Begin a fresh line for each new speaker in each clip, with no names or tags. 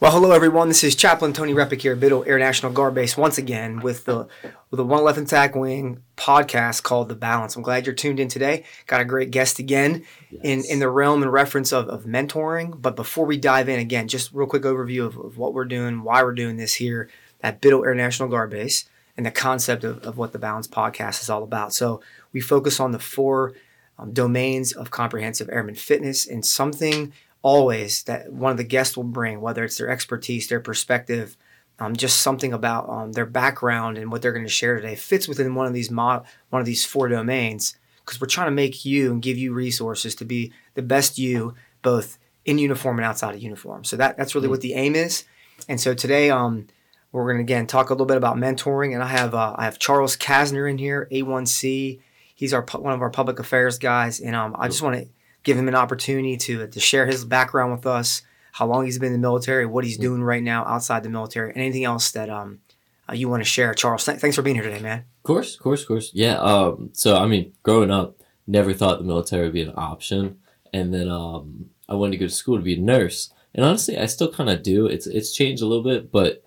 Well, hello everyone. This is Chaplain Tony Repic here, Biddle Air National Guard Base, once again with the with the 111th Attack Wing podcast called The Balance. I'm glad you're tuned in today. Got a great guest again in in the realm and reference of, of mentoring. But before we dive in, again, just real quick overview of, of what we're doing, why we're doing this here at Biddle Air National Guard Base, and the concept of, of what the Balance podcast is all about. So we focus on the four um, domains of comprehensive airman fitness and something always that one of the guests will bring, whether it's their expertise, their perspective, um, just something about um, their background and what they're going to share today fits within one of these mod- one of these four domains because we're trying to make you and give you resources to be the best you both in uniform and outside of uniform. So that that's really mm-hmm. what the aim is. And so today, um, we're going to again talk a little bit about mentoring, and I have uh, I have Charles Casner in here, A1C. He's our one of our public affairs guys, and um, I just want to give him an opportunity to to share his background with us, how long he's been in the military, what he's doing right now outside the military, and anything else that um uh, you want to share. Charles, th- thanks for being here today, man.
Of course, of course, of course. Yeah. Um. So I mean, growing up, never thought the military would be an option, and then um, I wanted to go to school to be a nurse. And honestly, I still kind of do. It's it's changed a little bit, but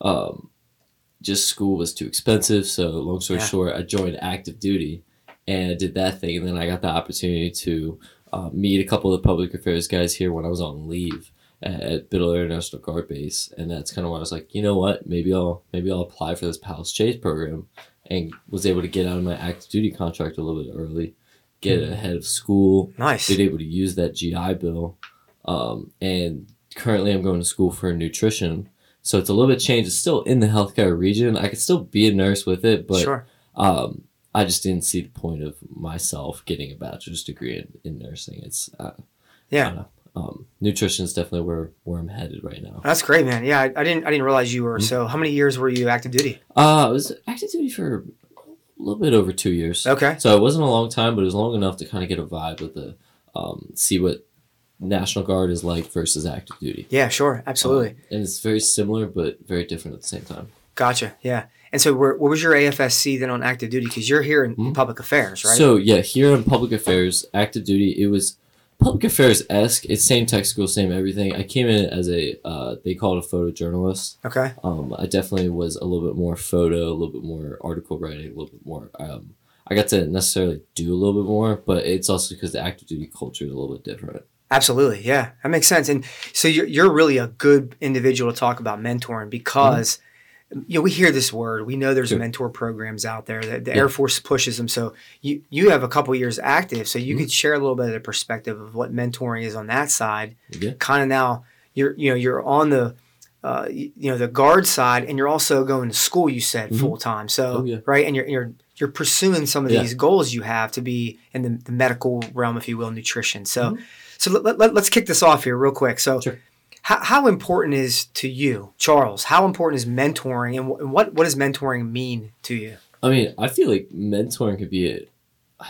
um, just school was too expensive. So long story yeah. short, I joined active duty and I did that thing, and then I got the opportunity to uh, meet a couple of the public affairs guys here when I was on leave at, at Biddle Air National Guard Base, and that's kind of why I was like, you know what, maybe I'll maybe I'll apply for this Palace Chase program, and was able to get out of my active duty contract a little bit early, get mm. ahead of school,
nice,
been able to use that GI Bill, um, and currently I'm going to school for nutrition. So it's a little bit changed. It's still in the healthcare region. I could still be a nurse with it, but
sure.
um, I just didn't see the point of myself getting a bachelor's degree in, in nursing. It's uh,
yeah.
Um, nutrition is definitely where where I'm headed right now.
That's great, man. Yeah, I, I didn't I didn't realize you were. Mm-hmm. So, how many years were you active duty?
Uh, I was active duty for a little bit over two years.
Okay.
So it wasn't a long time, but it was long enough to kind of get a vibe with the, um, see what National Guard is like versus active duty.
Yeah, sure, absolutely. Um,
and it's very similar, but very different at the same time.
Gotcha. Yeah. And so, where, what was your AFSC then on active duty? Because you're here in, mm-hmm. public affairs, right?
So yeah, here in public affairs, active duty, it was public affairs esque. It's same tech school, same everything. I came in as a uh, they call it a photojournalist.
Okay.
Um, I definitely was a little bit more photo, a little bit more article writing, a little bit more. Um, I got to necessarily do a little bit more, but it's also because the active duty culture is a little bit different.
Absolutely, yeah, that makes sense. And so you're you're really a good individual to talk about mentoring because. Mm-hmm you know, we hear this word. We know there's sure. mentor programs out there. that the yeah. Air Force pushes them. So you you have a couple years active, so you mm-hmm. could share a little bit of the perspective of what mentoring is on that side.
Yeah.
Kind of now you're you know you're on the uh, you, know the guard side, and you're also going to school. You said mm-hmm. full time. So oh, yeah. right, and you're you're you're pursuing some of these goals you have to be in the, the, medical realm, if you will, nutrition. So mm-hmm. so let, let, let's kick this off here real quick. So.
Sure
how, how important is to you, Charles? How important is mentoring, and, and what what does mentoring mean to you?
I mean, I feel like mentoring could be a,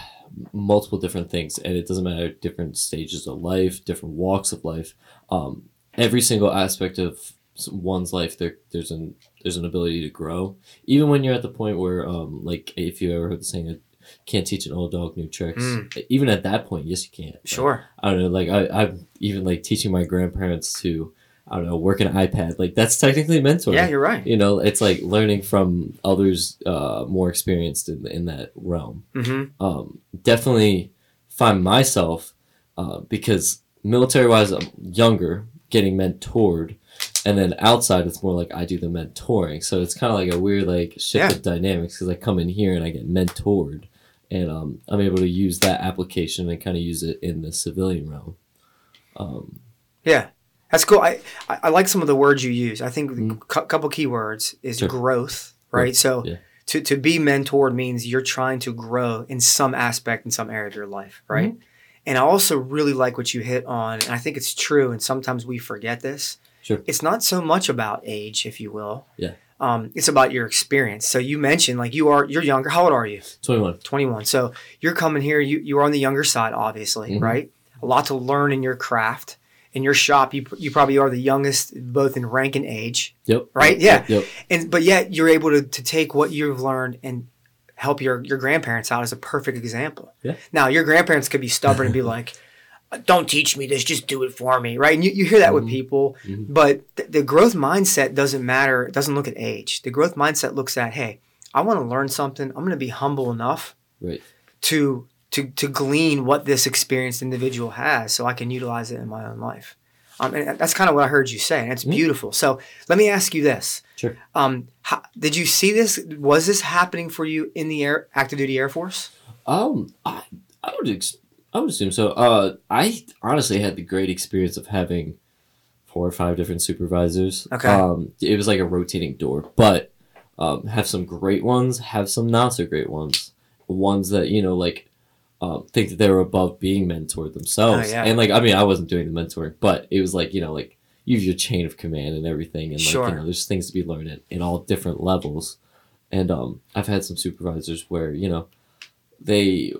multiple different things, and it doesn't matter different stages of life, different walks of life. Um, every single aspect of one's life, there there's an there's an ability to grow. Even when you're at the point where, um, like if you ever heard the saying, can't teach an old dog new tricks. Mm. Even at that point, yes, you can.
Sure.
I don't know. Like I, I'm even like teaching my grandparents to, I don't know, work an iPad. Like that's technically mentoring.
Yeah, you're right.
You know, it's like learning from others uh, more experienced in in that realm.
Mm-hmm.
Um, definitely find myself uh, because military wise, I'm younger, getting mentored and then outside it's more like I do the mentoring. So it's kind of like a weird like shift yeah. of dynamics because I come in here and I get mentored, and um, I'm able to use that application and kind of use it in the civilian realm. Um,
yeah, that's cool. I, I like some of the words you use. I think mm-hmm. a couple key words is sure. growth, right? So
yeah.
to, to be mentored means you're trying to grow in some aspect in some area of your life, right? Mm-hmm. And I also really like what you hit on, and I think it's true. And sometimes we forget this.
Sure.
It's not so much about age, if you will.
Yeah
um, it's about your experience. So you mentioned like you are you're younger. How old are you?
21.
21. So you're coming here. You you are on the younger side, obviously, mm-hmm. right? A lot to learn in your craft. In your shop, you you probably are the youngest, both in rank and age.
Yep.
Right.
Yeah. Yep,
yep. And but yet you're able to, to take what you've learned and help your your grandparents out as a perfect example.
Yeah.
Now your grandparents could be stubborn and be like, don't teach me this, just do it for me, right? And you, you hear that with
Mhm.
people,
Mhm.
but th- the growth mindset doesn't matter. It doesn't look at age. The growth mindset looks at, hey, I want to learn something. I'm going to be humble enough
Right.
to to to glean what this experienced individual has, so I can utilize it in my own life. Um, and that's kind of what I heard you say, and it's
Mhm.
beautiful. So let me ask you this:
Sure.
um, how, did you see this? Was this happening for you in the air active duty Air Force?
Um, I, I would ex- I would assume so. Uh, I honestly had the great experience of having four or five different supervisors.
Okay.
Um, it was like a rotating door, but um, have some great ones, have some not so great ones. Ones that you know, like, um, think that they were above being mentored themselves.
Oh, yeah.
And like, I mean, I wasn't doing the mentoring, but it was like you know, like you have your chain of command and everything, and like
Sure.
you know, there's things to be learned at, in all different levels. And um, I've had some supervisors where you know, they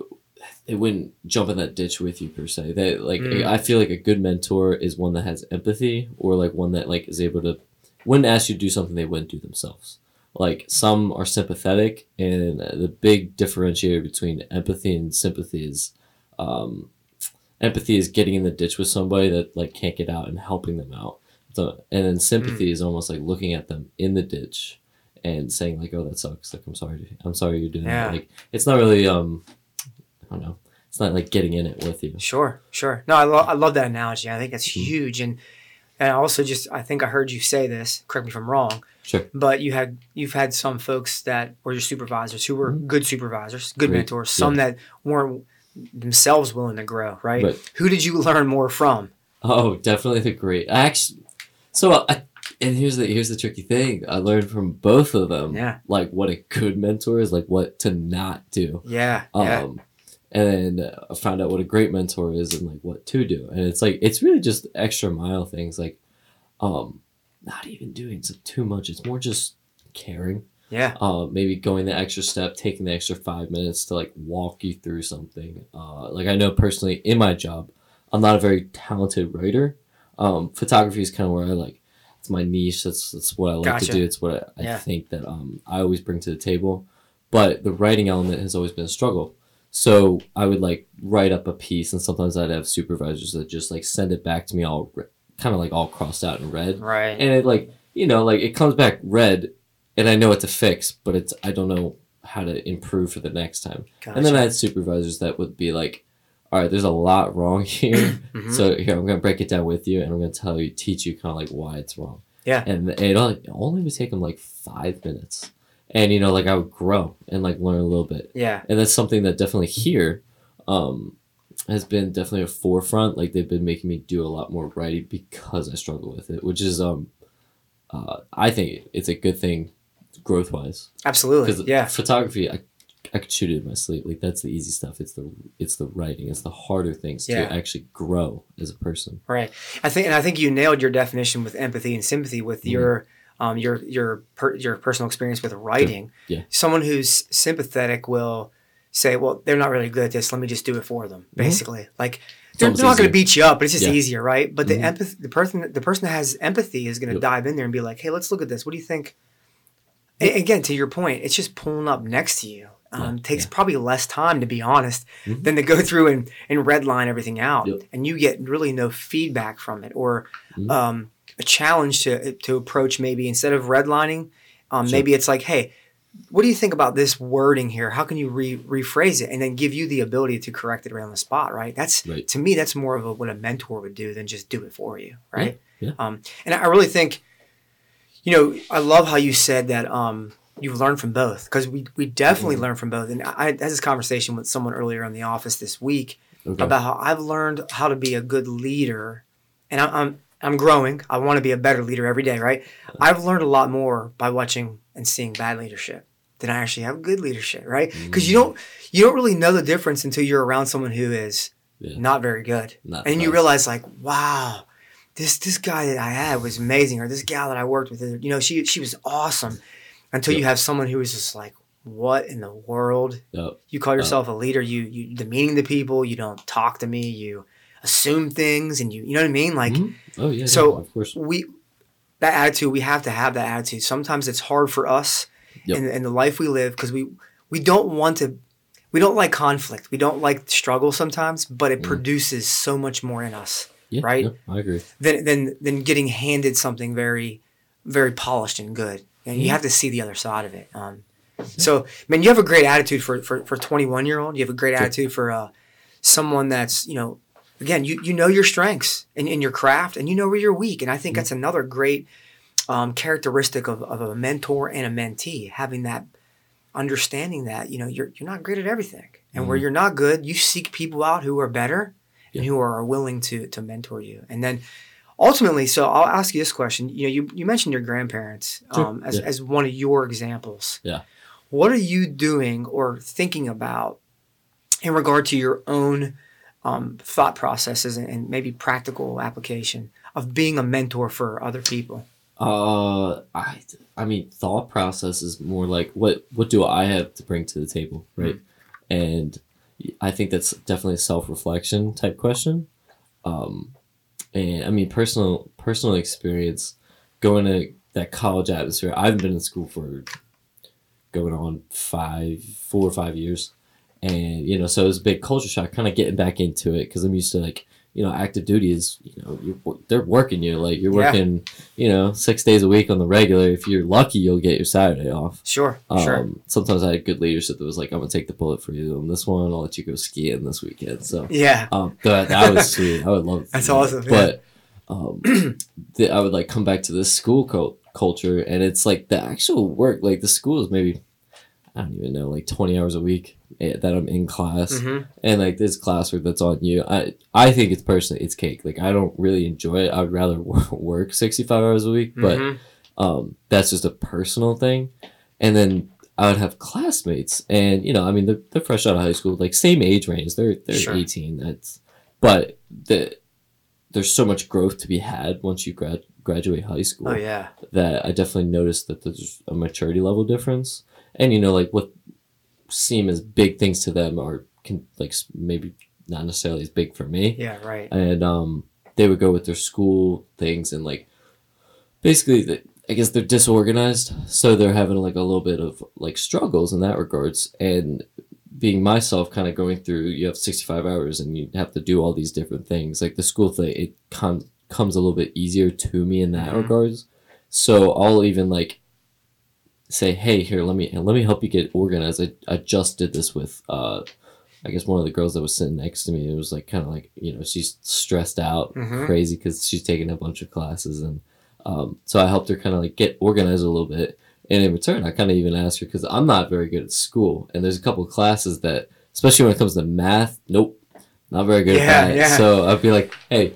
they wouldn't jump in that ditch with you per se. They like
Mm.
I feel like a good mentor is one that has empathy or like one that like is able to wouldn't ask you to do something they wouldn't do themselves. Like some are sympathetic, and the big differentiator between empathy and sympathy is, um, empathy is getting in the ditch with somebody that like can't get out and helping them out. So and then sympathy is almost like looking at them in the ditch and saying like, "Oh, that sucks. Like I'm sorry. I'm sorry you're doing
Yeah.
that." Like it's not really um, don't know. It's not like getting in it with you.
Sure, sure. No, I, lo- I love that analogy. I think that's
Mhm.
huge, and and I also just I think I heard you say this. Correct me if I'm wrong,
Sure.
but you had you've had some folks that were your supervisors who were
Mhm.
good supervisors, good
Great,
mentors. Some that weren't themselves willing to grow. Right?
Right.
Who did you learn more from?
Oh, definitely the great. I actually, so I, and here's the here's the tricky thing. I learned from both of them.
Yeah.
Like what a good mentor is, like what to not do.
Yeah, yeah,
Um, and then I found out what a great mentor is and like what to do. And it's like it's really just extra mile things, like, um, not even doing too much. It's more just caring.
yeah.
uh, maybe going the extra step, taking the extra five minutes to like walk you through something. Uh, like I know personally in my job, I'm not a very talented writer. Um, photography is kind of where I like. It's my niche. That's that's what I like
Gotcha.
to do. It's what I, I
Yeah.
think that um, I always bring to the table. But the writing element has always been a struggle. So I would like write up a piece, and sometimes I'd have supervisors that just like send it back to me all re- kind of like all crossed out in red
Right.
and it like you know like it comes back red and i know it's a fix but it's i don't know how to improve for the next time
Gotcha.
and then i had supervisors that would be like all right there's a lot wrong here
Mhm.
so here i'm gonna break it down with you and i'm gonna tell you teach you kind of like why it's wrong
Yeah.
and it only, it only would take them like five minutes and you know like i would grow and like learn a little bit
yeah.
and that's something that definitely here um has been definitely a forefront like they've been making me do a lot more writing because i struggle with it which is um uh i think it's a good thing growth wise
Absolutely. Yeah.
photography i I could shoot it in my sleep. Like that's the easy stuff. It's the it's the writing. It's the harder things
Yeah.
to actually grow as a person.
Right. I think, and I think you nailed your definition with empathy and sympathy with
Mhm.
your, um, your your per, your personal experience with writing.
Yeah.
Someone who's sympathetic will say, "Well, they're not really good at this. Let me just do it for them." Basically, like they're, they're not going to beat you up, but it's just
Yeah.
easier, right? But the
Mhm.
empathy, the person, the person that has empathy is going to
Yep.
dive in there and be like, "Hey, let's look at this. What do you think?" A- again, to your point, it's just pulling up next to you. Um,
Yeah,
takes
yeah.
probably less time, to be honest,
Mhm.
than to go through and, and redline everything out.
Yep.
And you get really no feedback from it or
Mhm.
um, a challenge to, to approach maybe instead of redlining, um,
Sure.
maybe it's like, hey, what do you think about this wording here? How can you re- rephrase it and then give you the ability to correct it right on the spot, right? That's
Right.
to me, that's more of a, what a mentor would do than just do it for you, right?
yeah.
Um, and I really think, you know, I love how you said that um, you've learned from both because we, we definitely
Mhm.
learn from both. And I, I had this conversation with someone earlier in the office this week
Okay.
about how I've learned how to be a good leader, and I'm I'm, I'm growing. I want to be a better leader every day, right? I've learned a lot more by watching and seeing bad leadership than I actually have good leadership, right? Because you
Mm.
don't you don't really know the difference until you're around someone who is
Yeah.
not very good,
Not
and you realize like, wow. This, this guy that I had was amazing, or this gal that I worked with, you know, she she was awesome. Until you have someone who is just like, what in the world
Yep.
you call yourself a leader you you demeaning to people you don't talk to me you assume things and you you know what i mean like
Mhm. oh yeah.
so-
no, of course.
we that attitude we have to have that attitude sometimes it's hard for us
Yep.
in, in the life we live because we we don't want to we don't like conflict. We don't like struggle sometimes, but it
Mm.
produces so much more in us
Yeah,
Right?
yeah, I agree.
than than than getting handed something very very polished and good. And you
Mhm.
have to see the other side of it. Um, so, man, you have a great attitude for for for twenty one year old. You have a great attitude for uh, someone that's you know, again, you you know your strengths in, in your craft, and you know where you're weak. And I think
Mhm.
that's another great um, characteristic of, of a mentor and a mentee having that understanding that you know you're you're not great at everything, and where
Mhm.
you're not good, you seek people out who are better and who are willing to to mentor you, and then ultimately, so I'll ask you this question. You know, you, you mentioned your grandparents
Sure,
um, as,
yeah.
as one of your examples.
Yeah.
What are you doing or thinking about in regard to your own um, thought processes and, maybe practical application of being a mentor for other people?
Uh, I, I mean, thought process is more like what what do I have to bring to the table, right? And I think that's definitely a self reflection type question. Um, and I mean, personal personal experience going to that college atmosphere. I've been in school for going on five, four or five years, and you know, so it was a big culture shock. Kind of getting back into it because I'm used to like you know, active duty is you know you're, they're working you like you're
Yeah.
working you know six days a week on the regular. If you're lucky, you'll get your Saturday off.
Sure,
Um,
sure.
Sometimes I had good leadership that was like, "I'm gonna take the bullet for you on this one. I'll let you go skiing this weekend." So
Yeah.
um, that, that was sweet. I would love.
That's
that.
awesome, yeah.
But um, the, I would like come back to this school cult culture, and it's like the actual work. Like the school is maybe I don't even know, like 20 hours a week that I'm in class,
hmm
and like this classwork that's on you. I I think it's personally it's cake. Like I don't really enjoy it. I would rather work 65 hours a week, but
Mhm.
um, that's just a personal thing. And then I would have classmates, and you know, I mean, they're, they're fresh out of high school, like same age range. They're they're
Sure.
eighteen. That's but the there's so much growth to be had once you grad graduate high school
Oh yeah.
that I definitely noticed that there's a maturity level difference. And you know, like what seem as big things to them or can like maybe not necessarily as big for me
Yeah. Right.
and um, they would go with their school things and like basically the, I guess they're disorganized, so they're having like a little bit of like struggles in that regards. And being myself, kind of going through, you have sixty five hours and you have to do all these different things. Like the school thing, it comes comes a little bit easier to me in that
Mhm.
regards. So I'll even like say, hey, here, let me let me help you get organized. I, I just did this with uh I guess one of the girls that was sitting next to me, it was like kind of like, you know, she's stressed out,
Mhm.
crazy because she's taking a bunch of classes. And um, so I helped her kind of like get organized a little bit. And in return, I kind of even asked her because I'm not very good at school. And there's a couple of classes that, especially when it comes to math, nope, not very good
Yeah,
at that.
yeah.
So I'd be like, hey,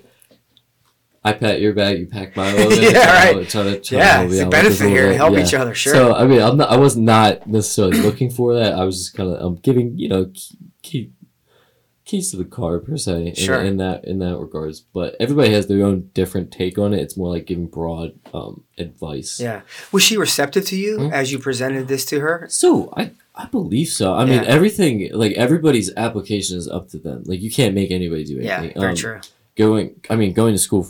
I pat your bag, you pack mine a little bit.
Yeah, right.
Try to, try
Yeah. It's a
out with this
benefit here. Help
Yeah.
each other. Sure.
So I mean, I'm not. I was not necessarily looking for that. I was just kind of. I'm giving you know key, keys to the car per se in,
Sure.
in that in that regards. But everybody has their own different take on it. It's more like giving broad um, advice.
yeah. Was she receptive to you
Mhm.
as you presented this to her?
So I I believe so. I mean, everything like everybody's application is up to them. Like you can't make anybody do anything. Yeah.
Very
Um,
true.
Going. I mean, going to school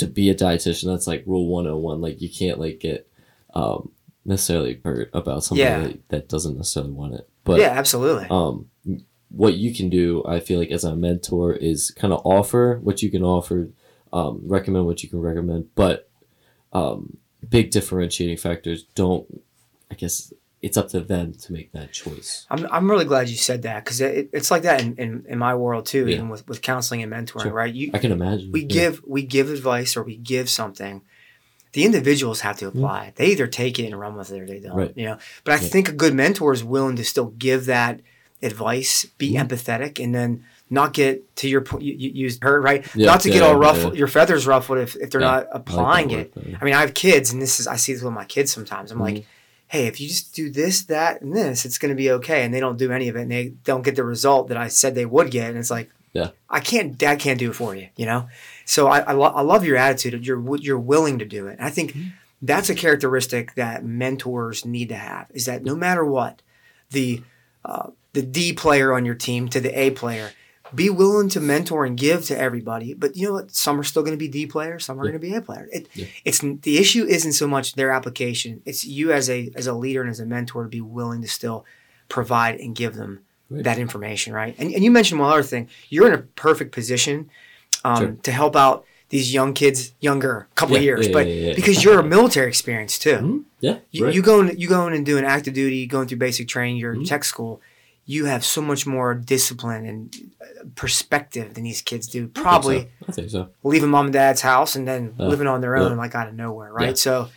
to be a dietitian. That's like rule one hundred one. Like you can't like get um, necessarily hurt about somebody
Yeah.
that, that doesn't necessarily want it. But
yeah. Absolutely.
um what you can do i feel like as a mentor is kind of offer what you can offer um, recommend what you can recommend but um, big differentiating factors don't i guess it's up to them to make that choice
I'm, I'm really glad you said that because it, it's like that in, in, in my world too,
Yeah.
even with, with counseling and mentoring,
Sure.
right? You
i can imagine
we
yeah.
give we give advice or we give something. The individuals have to apply. it. They either take it and run with it or they don't.
Mm-hmm. Right.
You know, but I
Yeah.
think a good mentor is willing to still give that advice, be
Mhm.
empathetic, and then not get to your point. You, you used her right,
Yeah,
not to get all ruffled, your feathers ruffled if, if they're not
I like
applying it.
word.
I mean, I have kids, and this is I see this with my kids sometimes. I'm
Mhm.
like, hey, if you just do this, that, and this, it's going to be okay. And they don't do any of it, and they don't get the result that I said they would get. And it's like,
Yeah.
I can't, Dad can't do it for you, you know. So I, I, lo- I love your attitude. You're you're willing to do it. And I think
Mhm.
that's a characteristic that mentors need to have. Is that no matter what, the uh, the D player on your team to the A player. Be willing to mentor and give to everybody, but you know what? Some are still going to be D players. Some are
Yeah.
going to be A players. It,
Yeah.
it's the issue isn't so much their application it's you as a as a leader and as a mentor to be willing to still provide and give them that information, right? And, and you mentioned one other thing. You're in a perfect position um,
Sure.
to help out these young kids, younger, couple
Yeah,
years, but because you're a military experience too.
Mhm. Yeah.
You,
right.
you going you going and doing active duty, going through basic training, your
Mhm.
tech school. You have so much more discipline and uh, perspective than these kids do.
I think so.
Probably
I think so.
leaving mom and dad's house and then
Uh,
living on their
yeah.
own, like out of nowhere, right?
Yeah.
So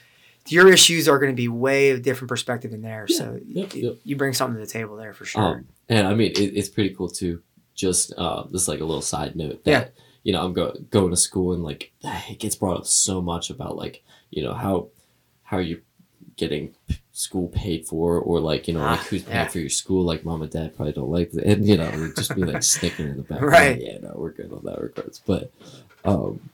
your issues are going to be way a different perspective than theirs.
Yeah.
So
Yep,
y-
yep.
you bring something to the table there for sure.
Um, and I mean, it, it's pretty cool too. Just uh, this is like a little side note that
Yeah.
you know I'm go- going to school and like it gets brought up so much about like you know how how you getting school paid for or like you know like
Ah,
who's paying
yeah.
for your school like mom and dad probably don't like that and you know just be like sticking in the back
Right.
yeah no we're good on that regards but um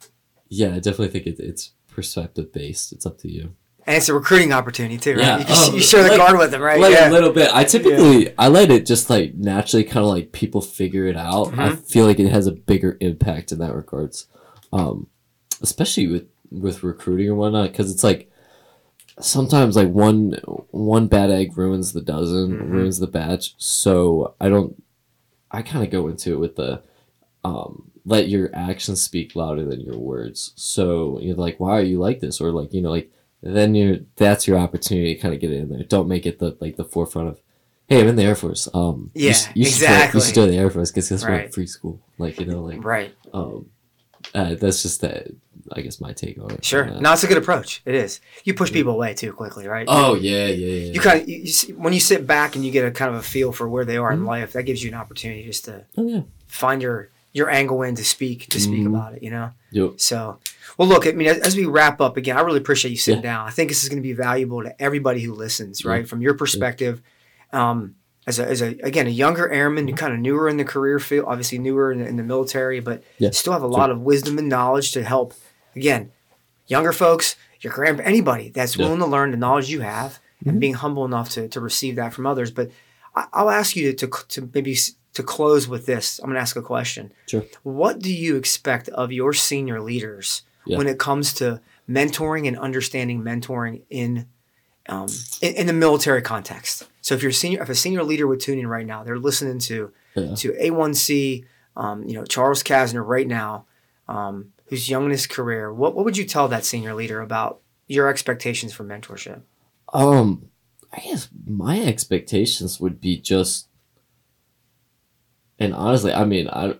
yeah I definitely think it, it's perspective based it's up to you
and it's a recruiting opportunity too, right?
Yeah.
You,
Oh,
you share the
like-
guard with them, right?
like
yeah.
a little bit. I typically I let it just like naturally kind of like people figure it out. I
Mhm.
feel like it has a bigger impact in that regards, um, especially with with recruiting and whatnot. Because it's like sometimes like one one bad egg ruins the dozen,
Mhm.
ruins the batch. So I don't. I kind of go into it with the. Um, let your actions speak louder than your words. So you're like, why are you like this? Or like, you know, like then you're that's your opportunity to kind of get in there. Don't make it the like the forefront of, hey, I'm in the Air Force. Um, you
Yeah,
sh- you Should join,
exactly.
you should join the Air Force because guess
Right.
what? Free school. Like you know, like
right.
um, uh, that's just that. I guess my take on it.
Sure.
Yeah.
No, it's a good approach. It is. You push people away too quickly, right?
Oh yeah, yeah, yeah.
You kind of you, you when you sit back and you get a kind of a feel for where they are in
Mhm.
life. That gives you an opportunity just to
oh yeah.
find your your angle in to speak to speak
Mhm.
about it. You know.
Yep.
So, well, look. I mean, as, as we wrap up again, I really appreciate you sitting
Yeah.
down. I think this is going to be valuable to everybody who listens,
Yeah.
right? From your perspective, um, as a, as a again a younger airman,
Mm-hmm.
kind of newer in the career field, obviously newer in the, in the military, but
Yeah.
still have a lot of wisdom and knowledge to help. Again, younger folks, your grand anybody that's
Yeah.
willing to learn the knowledge you have and
Mhm.
being humble enough to, to receive that from others. But I, I'll ask you to, to, to maybe to close with this. I'm going to ask a question.
Sure.
What do you expect of your senior leaders
Yeah.
when it comes to mentoring and understanding mentoring in, um, in in the military context? So if you're a senior, if a senior leader would tune in right now, they're listening to
Yeah.
to A1C, um, you know Charles Casner right now, um, who's young in his career. What what would you tell that senior leader about your expectations for mentorship?
Um, I guess my expectations would be just, and honestly, I mean, I,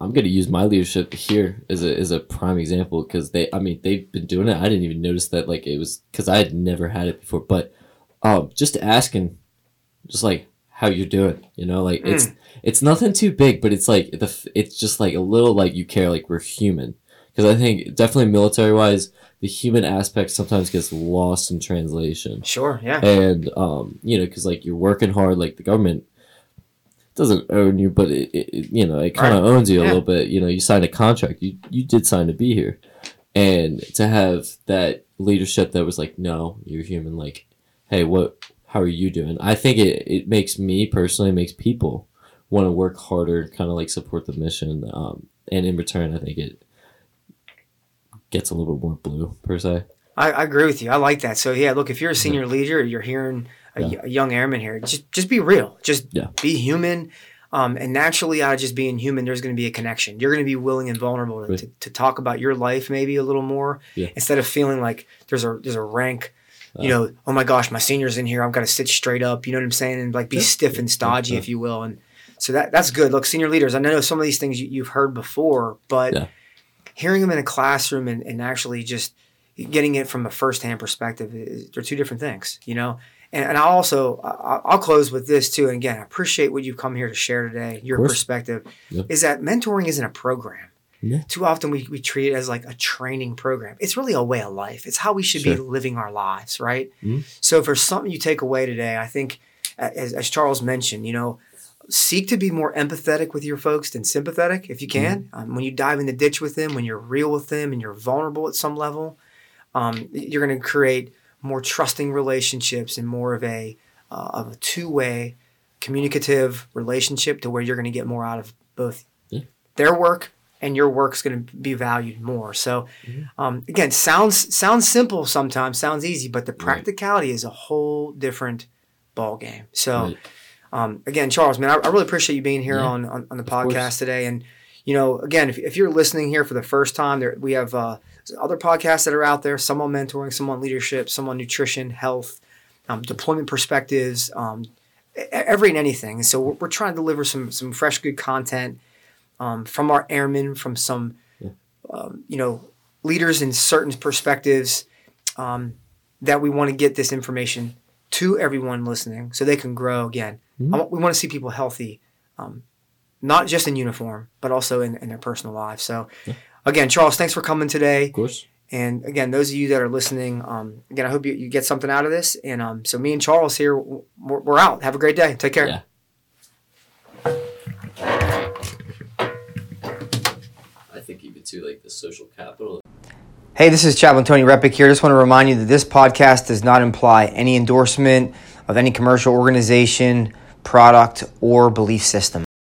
I'm gonna use my leadership here as a as a prime example because they, I mean, they've been doing it. I didn't even notice that like it was because I had never had it before. But, um, just asking, just like how you're doing, you know, like it's it's nothing too big, but it's like the it's just like a little like you care, like we're human. Because I think definitely military wise, the human aspect sometimes gets lost in translation
Sure, yeah,
and um, you know, because like you're working hard, like the government doesn't own you, but it, it you know it kind of owns you a little bit. You know, you signed a contract. You you did sign to be here, and to have that leadership that was like, no, you're human. Like, hey, what? How are you doing? I think it it makes me personally makes people want to work harder, kind of like support the mission. Um, and in return, I think it gets a little bit more blue per se.
I, I agree with you. I like that. So yeah, look, if you're a senior leader, you're hearing a,
Yeah.
a young airman here, just just be real, just
Yeah.
be human. Um, and naturally, out of just being human, there's going to be a connection. You're going to be willing and vulnerable to,
Right.
to, to talk about your life maybe a little more
Yeah.
instead of feeling like there's a there's a rank. You
Uh.
know, oh my gosh, my senior's in here. I've got to sit straight up. You know what I'm saying? And like be stiff and stodgy, if you will. And so that that's good. Look, senior leaders. I know some of these things you, you've heard before, but hearing them in a classroom and, and actually just getting it from a firsthand perspective they're two different things, you know. And, and I also I'll close with this too. And again, I appreciate what you've come here to share today. Your perspective
Yeah.
is that mentoring isn't a program.
Yeah.
Too often we, we treat it as like a training program. It's really a way of life. It's how we should be living our lives, right?
Mhm.
So if there's something you take away today, I think as, as Charles mentioned, you know, seek to be more empathetic with your folks than sympathetic if you can. Um, when you dive in the ditch with them, when you're real with them and you're vulnerable at some level, um, you're going to create more trusting relationships and more of a uh, of a two way communicative relationship to where you're going to get more out of both
Yeah.
their work and your work's going to be valued more. So,
Mhm.
um, again, sounds sounds simple sometimes, sounds easy, but the
Right.
practicality is a whole different ball game. So.
Right.
Um, again, Charles, man, I, I, really appreciate you being here yeah. on, on, on the podcast today. And you know, again, if, if you're listening here for the first time, there we have uh, other podcasts that are out there. Some on mentoring, some on leadership, some on nutrition, health, um, deployment perspectives, um, every and anything. And so we're, we're, trying to deliver some some fresh, good content um, from our airmen, from some yeah. Um, you know leaders in certain perspectives um, that we want to get this information to everyone listening so they can grow again. Mm-hmm. we want to see people healthy, um, not just in uniform, but also in, in their personal lives. So, yeah. again, Charles, thanks for coming today.
Of course.
And again, those of you that are listening, um, again, I hope you, you get something out of this. And um, so, me and Charles here, we're, we're out. Have a great day. Take care.
Yeah. I think even too, like the social capital.
Hey, this is Chaplain Tony Repic here. Just want to remind you that this podcast does not imply any endorsement of any commercial organization, product, or belief system.